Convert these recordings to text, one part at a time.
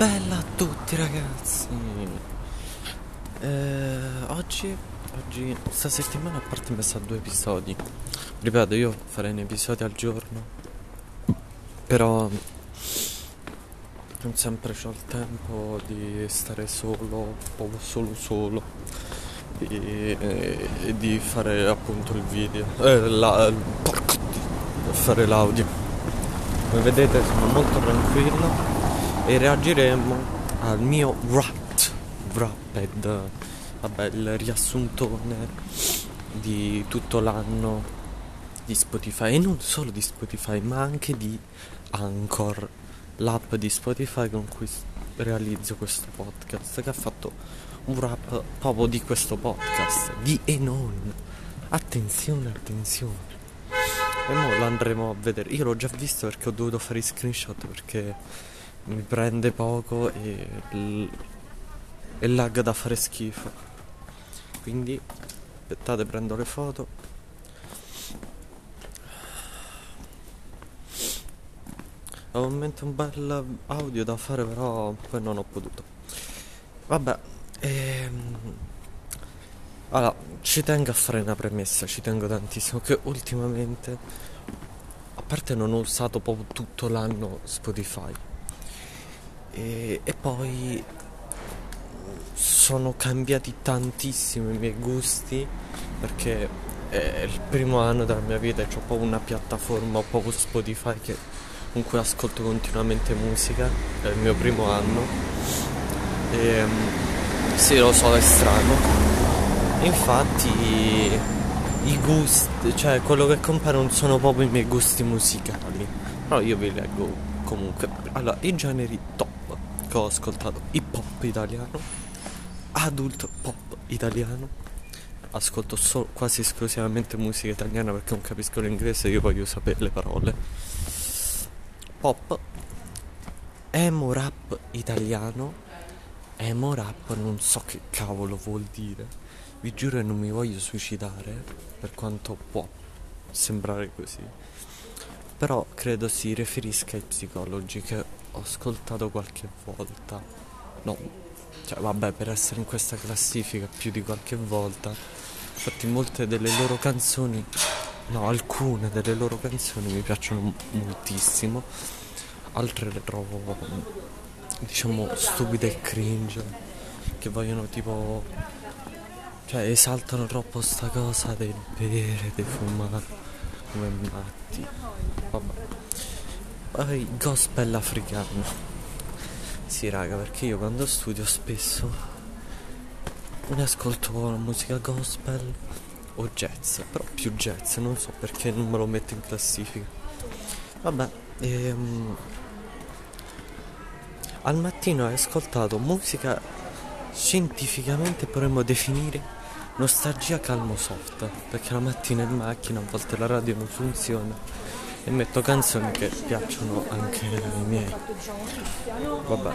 Bella a tutti ragazzi. Eh, Oggi Oggi Questa settimana a parte messa a due episodi. Ripeto io farei un episodio al giorno. Però Non sempre ho il tempo di stare solo Proprio solo solo. E, e di fare appunto il video. Eh, la, Fare l'audio. Come vedete sono molto tranquillo e reagiremo al mio Wrapped, Wrapped, vabbè il riassuntone di tutto l'anno di Spotify e non solo di Spotify ma anche di Anchor, l'app di Spotify con cui realizzo questo podcast che ha fatto un wrap proprio di questo podcast, di e. Attenzione, attenzione. E ora lo andremo a vedere. Io l'ho già visto perché ho dovuto fare i screenshot perché mi prende poco e, e lag da fare schifo. Quindi aspettate prendo le foto. Avevo in mente un bel audio da fare però poi non ho potuto. Vabbè ehm... allora ci tengo a fare una premessa ci tengo tantissimo che ultimamente a parte non ho usato proprio tutto l'anno Spotify e, e poi sono cambiati tantissimo i miei gusti perché è il primo anno della mia vita e ho proprio una piattaforma, proprio Spotify che, con cui ascolto continuamente musica, è il mio primo anno. E sì lo so è strano. Infatti i gusti, cioè quello che compare non sono proprio i miei gusti musicali però io vi leggo comunque. Allora i generi top che ho ascoltato hip hop italiano, adult pop italiano, ascolto solo, quasi esclusivamente musica italiana perché non capisco l'inglese e io voglio sapere le parole. Pop, emo rap italiano, emo rap non so che cavolo vuol dire, vi giuro che non mi voglio suicidare per quanto può sembrare così. Però credo si riferisca ai psicologi che ho ascoltato qualche volta. No, cioè vabbè, per essere in questa classifica più di qualche volta. Infatti molte delle loro canzoni, no, alcune delle loro canzoni mi piacciono moltissimo, altre le trovo diciamo stupide e cringe, che vogliono tipo cioè esaltano troppo sta cosa del bere, del fumare come matti. Vabbè uh, gospel africano. Sì, raga, perché io quando studio spesso mi ascolto musica gospel o jazz, però più jazz, non so perché non me lo metto in classifica. Vabbè, ehm, al mattino ho ascoltato musica scientificamente potremmo definire nostalgia calmo soft, perché la mattina in macchina a volte la radio non funziona e metto canzoni che piacciono anche ai miei. Vabbè.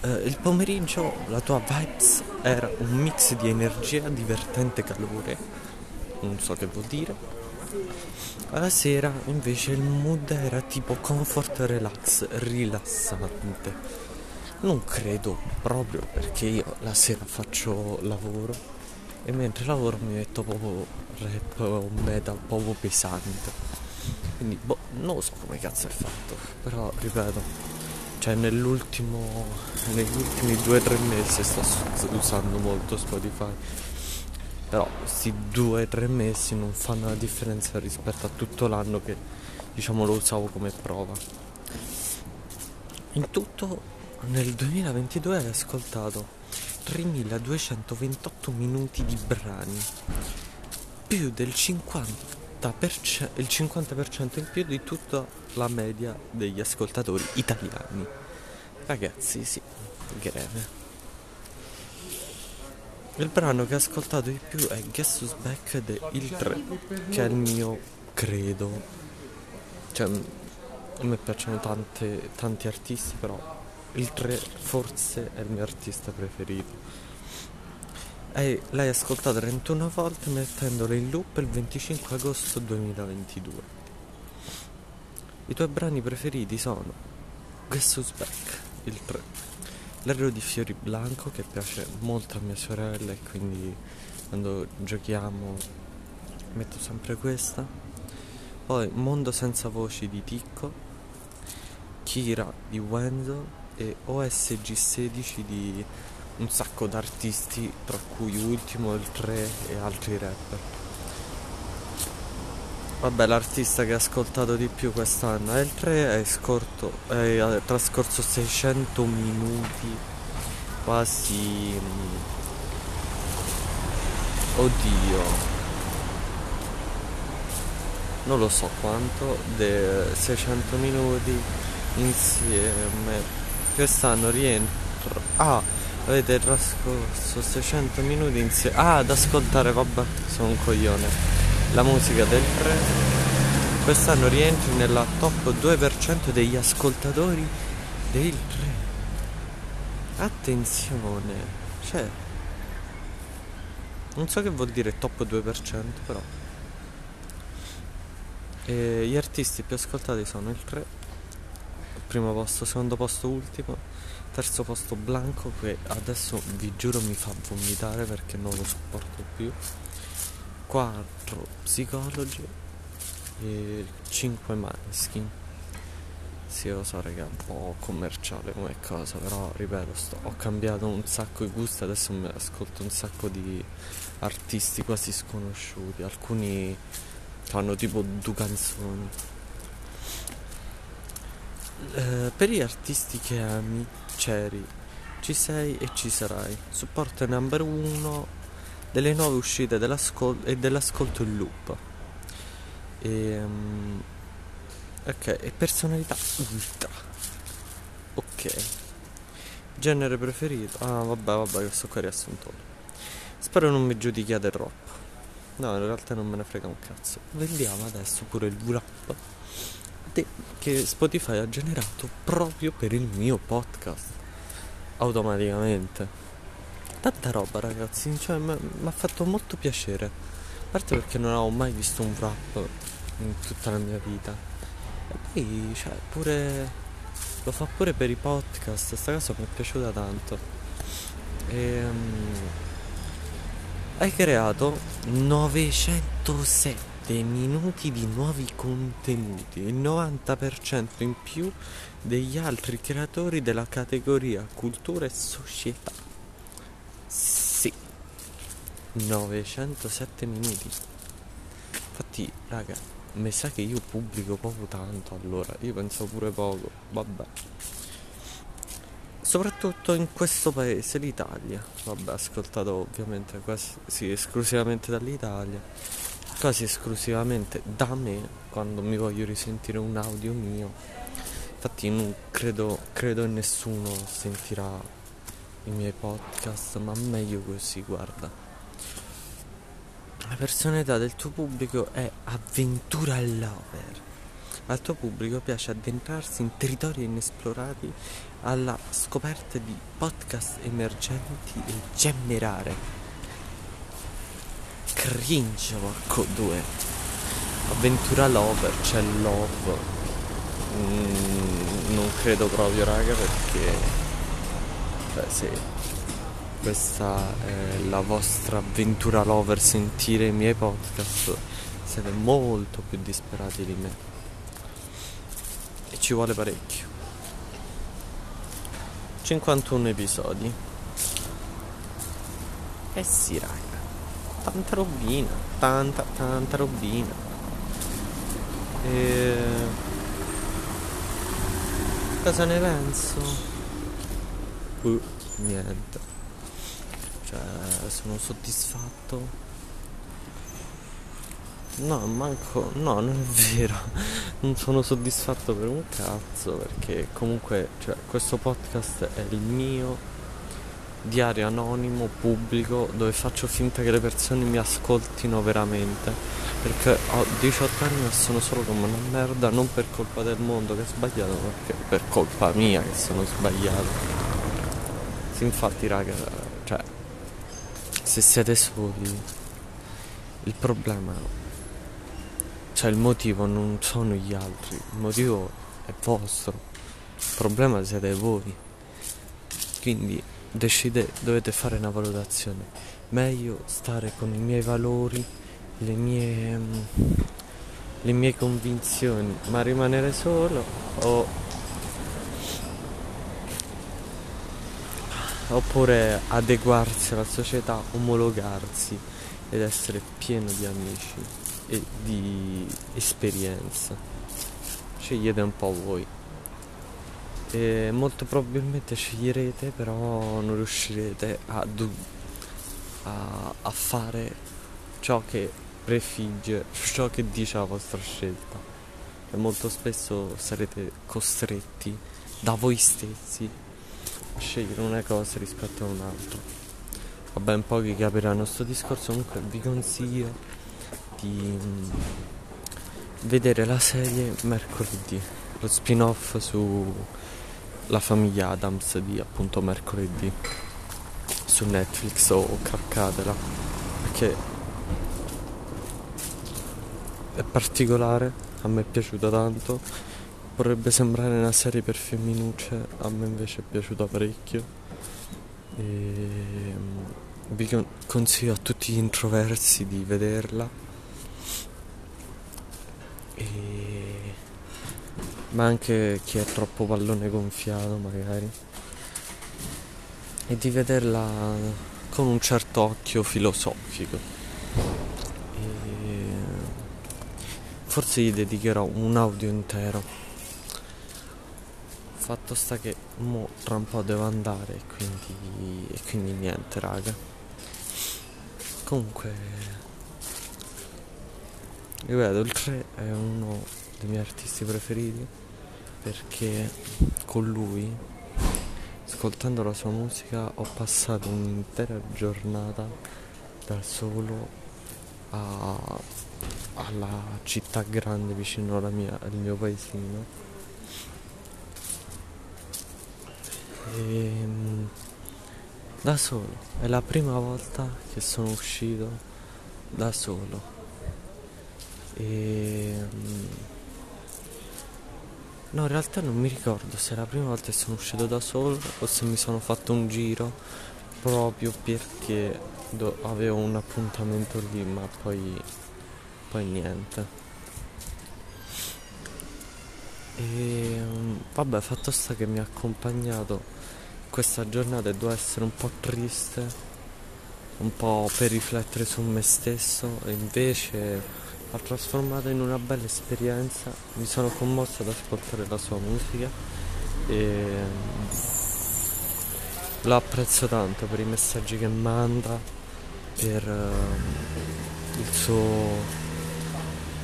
Uh, il pomeriggio la tua vibes era un mix di energia, divertente calore, non so che vuol dire. Alla sera invece il mood era tipo comfort relax, rilassante. Non credo proprio perché io la sera faccio lavoro e mentre lavoro mi metto proprio rap o metal proprio pesante. Quindi, boh, non so come cazzo è fatto. Però, ripeto, cioè nell'ultimo, negli ultimi due o tre mesi sto usando molto Spotify. Però questi due o tre mesi non fanno la differenza rispetto a tutto l'anno che diciamo lo usavo come prova. In tutto nel 2022 hai ascoltato 3228 minuti di brani, più del 50 il 50% in più di tutta la media degli ascoltatori italiani. Ragazzi, sì, greve. Il brano che ho ascoltato di più è Guess Who's Back de Il 3, che è il mio credo. Cioè, a me piacciono tante, tanti artisti, però il 3 forse è il mio artista preferito. E l'hai ascoltata 31 volte mettendola in loop il 25 agosto 2022. I tuoi brani preferiti sono Guess Who's Back, il 3. L'aereo di Fiori Blanco che piace molto a mia sorella e quindi quando giochiamo metto sempre questa. Poi Mondo senza voci di Ticco, Kira di Wenzo e OSG16 di un sacco d'artisti, tra cui Ultimo, il 3 e altri rapper. Vabbè, l'artista che ha ascoltato di più quest'anno è il 3, è, scorto, è, ha trascorso 600 minuti, quasi... Mm, oddio, non lo so quanto, de 600 minuti insieme. Quest'anno rientro. Ah, avete trascorso 600 minuti insieme. Ah, ad ascoltare, vabbè, sono un coglione. La musica del 3. Quest'anno rientri nella top 2% degli ascoltatori del 3. Attenzione, cioè. Non so che vuol dire top 2%, però. E gli artisti più ascoltati sono il 3, primo posto, secondo posto ultimo, terzo posto Blanco che adesso vi giuro mi fa vomitare perché non lo sopporto più, 4 Psicologi e 5 Maneskin. Sì, lo so, raga, un po' commerciale come cosa, però ripeto, sto, ho cambiato un sacco i gusti, adesso mi ascolto un sacco di artisti quasi sconosciuti, alcuni fanno tipo due canzoni. Eh, per gli artisti che ami, c'eri, ci sei e ci sarai. Supporto number uno delle nuove uscite dell'ascol- e dell'ascolto in loop. E, um, ok, e personalità ultra. Ok. Genere preferito? Ah, vabbè, vabbè, questo qua è riassunto. Spero non mi giudichiate troppo. No, in realtà non me ne frega un cazzo. Vendiamo adesso pure il wrap che Spotify ha generato proprio per il mio podcast. Automaticamente. Tanta roba ragazzi, cioè mi ha fatto molto piacere. A parte perché non avevo mai visto un wrap in tutta la mia vita. E poi, cioè, pure... Lo fa pure per i podcast, sta cosa mi è piaciuta tanto. E... Um, hai creato 907 minuti di nuovi contenuti, il 90% in più degli altri creatori della categoria cultura e società. Sì, 907 minuti. Infatti, raga, mi sa che io pubblico poco tanto allora, io penso pure poco, vabbè soprattutto in questo paese, l'Italia. Vabbè, ascoltato ovviamente quasi esclusivamente dall'Italia, quasi esclusivamente da me quando mi voglio risentire un audio mio. Infatti non credo, credo nessuno sentirà i miei podcast, ma meglio così, guarda. La personalità del tuo pubblico è avventura lover. Al tuo pubblico piace addentrarsi in territori inesplorati alla scoperta di podcast emergenti e generare cringe porco 2 avventura lover c'è love. Mm, non credo proprio raga perché beh sì. Questa è la vostra avventura lover sentire i miei podcast. Siete molto più disperati di me. E ci vuole parecchio. 51 episodi. Eh sì, raga. Tanta robina, tanta, tanta robina. E... Cosa ne penso? Uh, niente. Cioè, sono soddisfatto No, manco. No, non è vero. Non sono soddisfatto per un cazzo perché comunque cioè, questo podcast è il mio diario anonimo, pubblico, dove faccio finta che le persone mi ascoltino veramente. Perché ho 18 anni e sono solo come una merda, non per colpa del mondo che è sbagliato, ma per colpa mia che sono sbagliato. Sì, infatti, raga, cioè, se siete soli, il problema cioè il motivo non sono gli altri, il motivo è vostro. Il problema siete voi. Quindi decide, dovete fare una valutazione. Meglio stare con i miei valori, le mie, mm, le mie convinzioni, ma rimanere solo o oppure adeguarsi alla società, omologarsi ed essere pieno di amici e di esperienza. Scegliete un po' voi. E molto probabilmente sceglierete, però non riuscirete a, a, a fare ciò che prefigge, ciò che dice la vostra scelta. E molto spesso sarete costretti da voi stessi a scegliere una cosa rispetto a un'altra. Va ben pochi capiranno questo discorso, comunque vi consiglio di mm, vedere la serie mercoledì, lo spin-off sulla famiglia Adams di appunto mercoledì su Netflix o carcatela perché è particolare, a me è piaciuta tanto Vorrebbe sembrare una serie per femminucce, a me invece è piaciuta parecchio. E mm, vi consiglio a tutti gli introversi di vederla. E... Ma anche chi è troppo pallone gonfiato magari. E di vederla con un certo occhio filosofico. E... Forse gli dedicherò un audio intero. Fatto sta che mo tra un po' devo andare quindi, e quindi niente raga. Comunque ripeto il 3 è uno dei miei artisti preferiti perché con lui ascoltando la sua musica ho passato un'intera giornata da solo a, alla città grande vicino mia, al mio paesino E, ehm, da solo, è la prima volta che sono uscito da solo. E, ehm, no, in realtà non mi ricordo se è la prima volta che sono uscito da solo o se mi sono fatto un giro proprio perché do- avevo un appuntamento lì, ma poi, poi niente. E vabbè, fatto sta che mi ha accompagnato questa giornata e devo essere un po' triste, un po' per riflettere su me stesso e invece l'ha trasformata in una bella esperienza. Mi sono commosso ad ascoltare la sua musica e lo apprezzo tanto per i messaggi che manda, per uh, il suo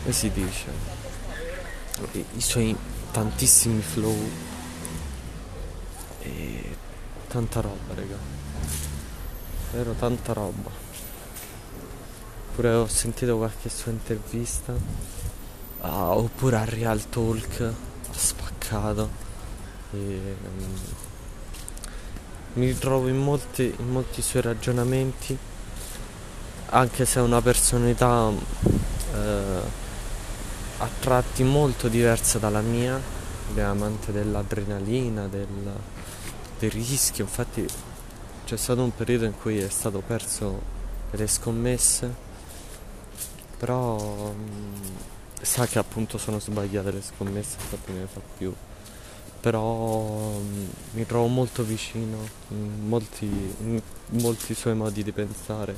come si dice? I, i suoi tantissimi flow e tanta roba raga. Vero tanta roba pure ho sentito qualche sua intervista. Ah, oppure a Real Talk ha spaccato. E, um, mi ritrovo in molti, in molti suoi ragionamenti anche se è una personalità eh, a tratti molto diversa dalla mia, è amante dell'adrenalina, del, del rischio, infatti c'è stato un periodo in cui è stato perso delle scommesse, però mh, mm, sa che appunto sono sbagliate le scommesse, infatti ne fa più. Però mh, mm, mi trovo molto vicino in molti, in molti suoi modi di pensare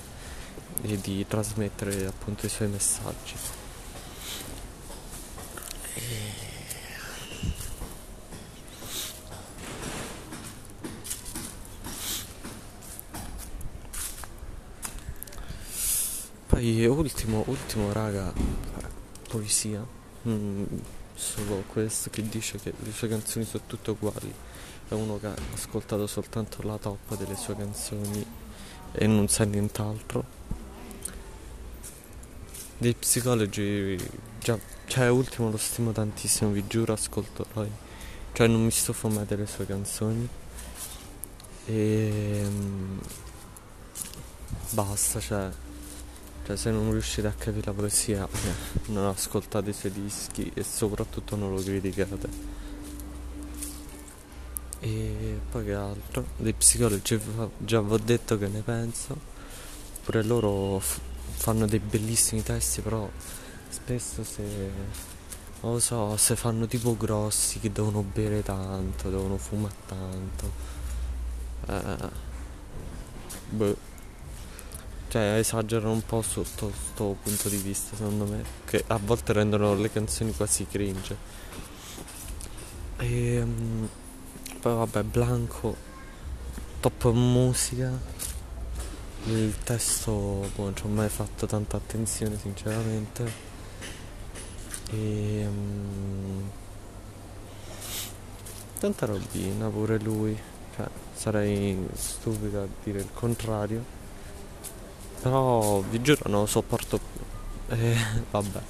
e di trasmettere appunto i suoi messaggi. Poi ultimo, ultimo raga, poesia. Mm, solo questo che dice che le sue canzoni sono tutte uguali. È uno che ha ascoltato soltanto la top delle sue canzoni e non sa nient'altro. Dei psicologi già, cioè ultimo lo stimo tantissimo, vi giuro, ascolto poi. Cioè non mi stufo mai delle sue canzoni. E mm, basta, cioè cioè se non riuscite a capire la poesia non ascoltate i suoi dischi e soprattutto non lo criticate. E poi che altro? Dei psicologi già vi ho detto che ne penso. Pure loro f- fanno dei bellissimi testi, però spesso se non lo so, se fanno tipo grossi che devono bere tanto, devono fumare tanto. Eh, boh. Cioè esagerano un po' sotto questo punto di vista secondo me. Che a volte rendono le canzoni quasi cringe. E um, poi vabbè, Blanco, top musica. Il testo boh, non ci ho mai fatto tanta attenzione sinceramente. E um, tanta robina pure lui. Cioè, sarei stupido a dire il contrario. Però vi giuro non lo sopporto più. E vabbè.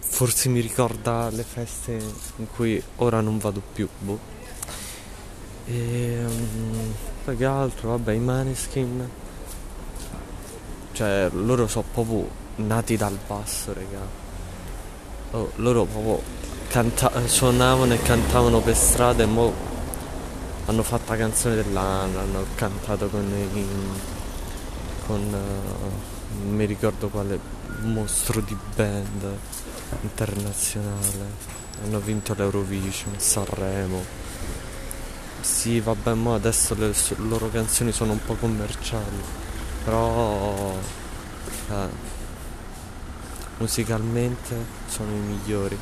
Forse mi ricorda le feste in cui ora non vado più. Boh. E um, poi che altro? Vabbè, i Maneskin. Cioè, loro sono proprio nati dal basso, raga. Oh, loro proprio canta- suonavano e cantavano per strada e mo hanno fatto la canzone dell'anno, hanno cantato con i, con uh, non mi ricordo quale mostro di band internazionale. Hanno vinto l'Eurovision, Sanremo. Sì, vabbè, ma adesso le, loro canzoni sono un po' commerciali, però eh, musicalmente sono i migliori,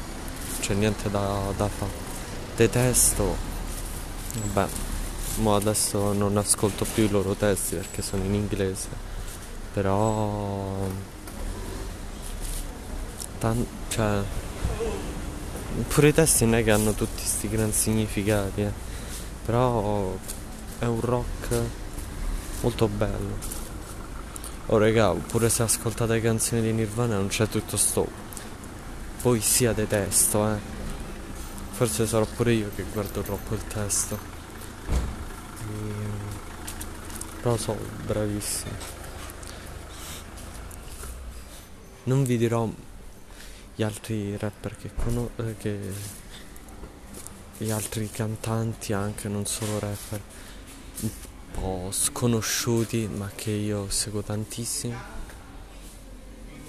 c'è niente da, da fare. Detesto, vabbè, ma adesso non ascolto più i loro testi perché sono in inglese, però tan- cioè pure i testi non è che hanno tutti questi gran significati, eh. però è un rock molto bello. Oh raga, pure se ascoltate canzoni di Nirvana non c'è tutto sto poesia di testo, eh. Forse sarò pure io che guardo troppo il testo. E... Però so, bravissimo. Non vi dirò gli altri rapper che conosco, che gli altri cantanti anche, non solo rapper, un po' sconosciuti, ma che io seguo tantissimo.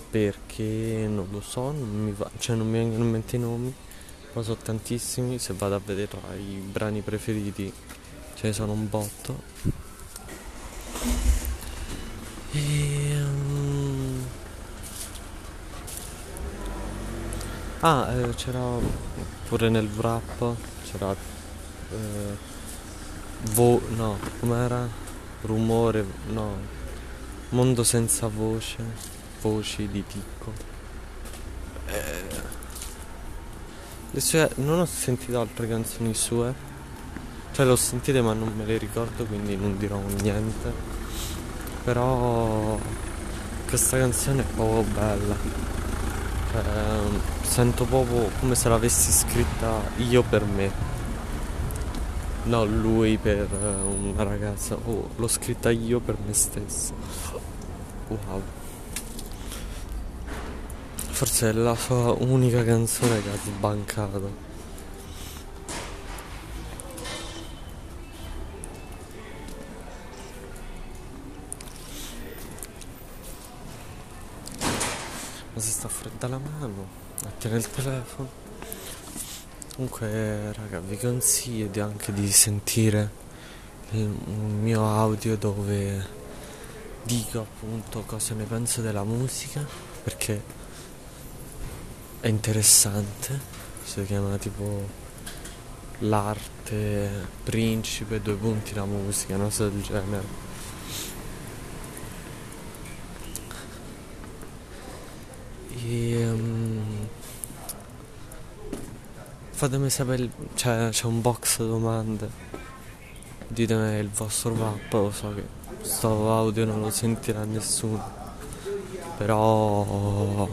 Perché non lo so, non mi, va, cioè non mi vengono in mente i nomi, però so tantissimi, se vado a vedere tra i brani preferiti ce ne sono un botto. E, Ah, eh, c'era pure nel wrap, c'era eh, vo- no, com'era? Rumore, no, mondo senza voce, voci di Ticco. Eh, le sue, non ho sentito altre canzoni sue, cioè le ho sentite ma non me le ricordo quindi non dirò niente. Però questa canzone è proprio bella. Cioè, sento proprio come se l'avessi scritta io per me. No, lui per una ragazza. Oh, l'ho scritta io per me stesso. Wow. Forse è la sua unica canzone che ha sbancato. Si sta fredda la mano, attiene il telefono. Comunque, raga, vi consiglio anche di sentire il mio audio dove dico appunto cosa ne penso della musica perché è interessante. Si chiama tipo l'arte principe, due punti la musica, una cosa del genere. E, um, fatemi sapere, cioè c'è un box domande, ditemi il vostro rap, lo so che sto audio non lo sentirà nessuno, però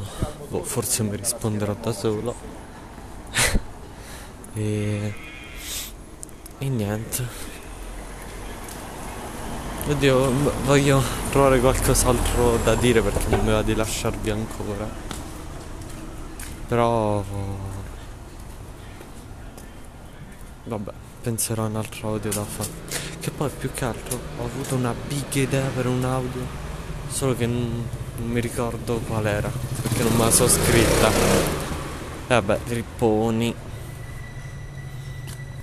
boh, forse mi risponderò da solo. e, e niente. Oddio, voglio trovare qualcos'altro da dire perché non mi va di lasciarvi ancora. Però vabbè, penserò a un altro audio da fare. Che poi più che altro ho avuto una big idea per un audio, solo che non, non mi ricordo qual era, perché non me la so scritta. E vabbè, ripponi.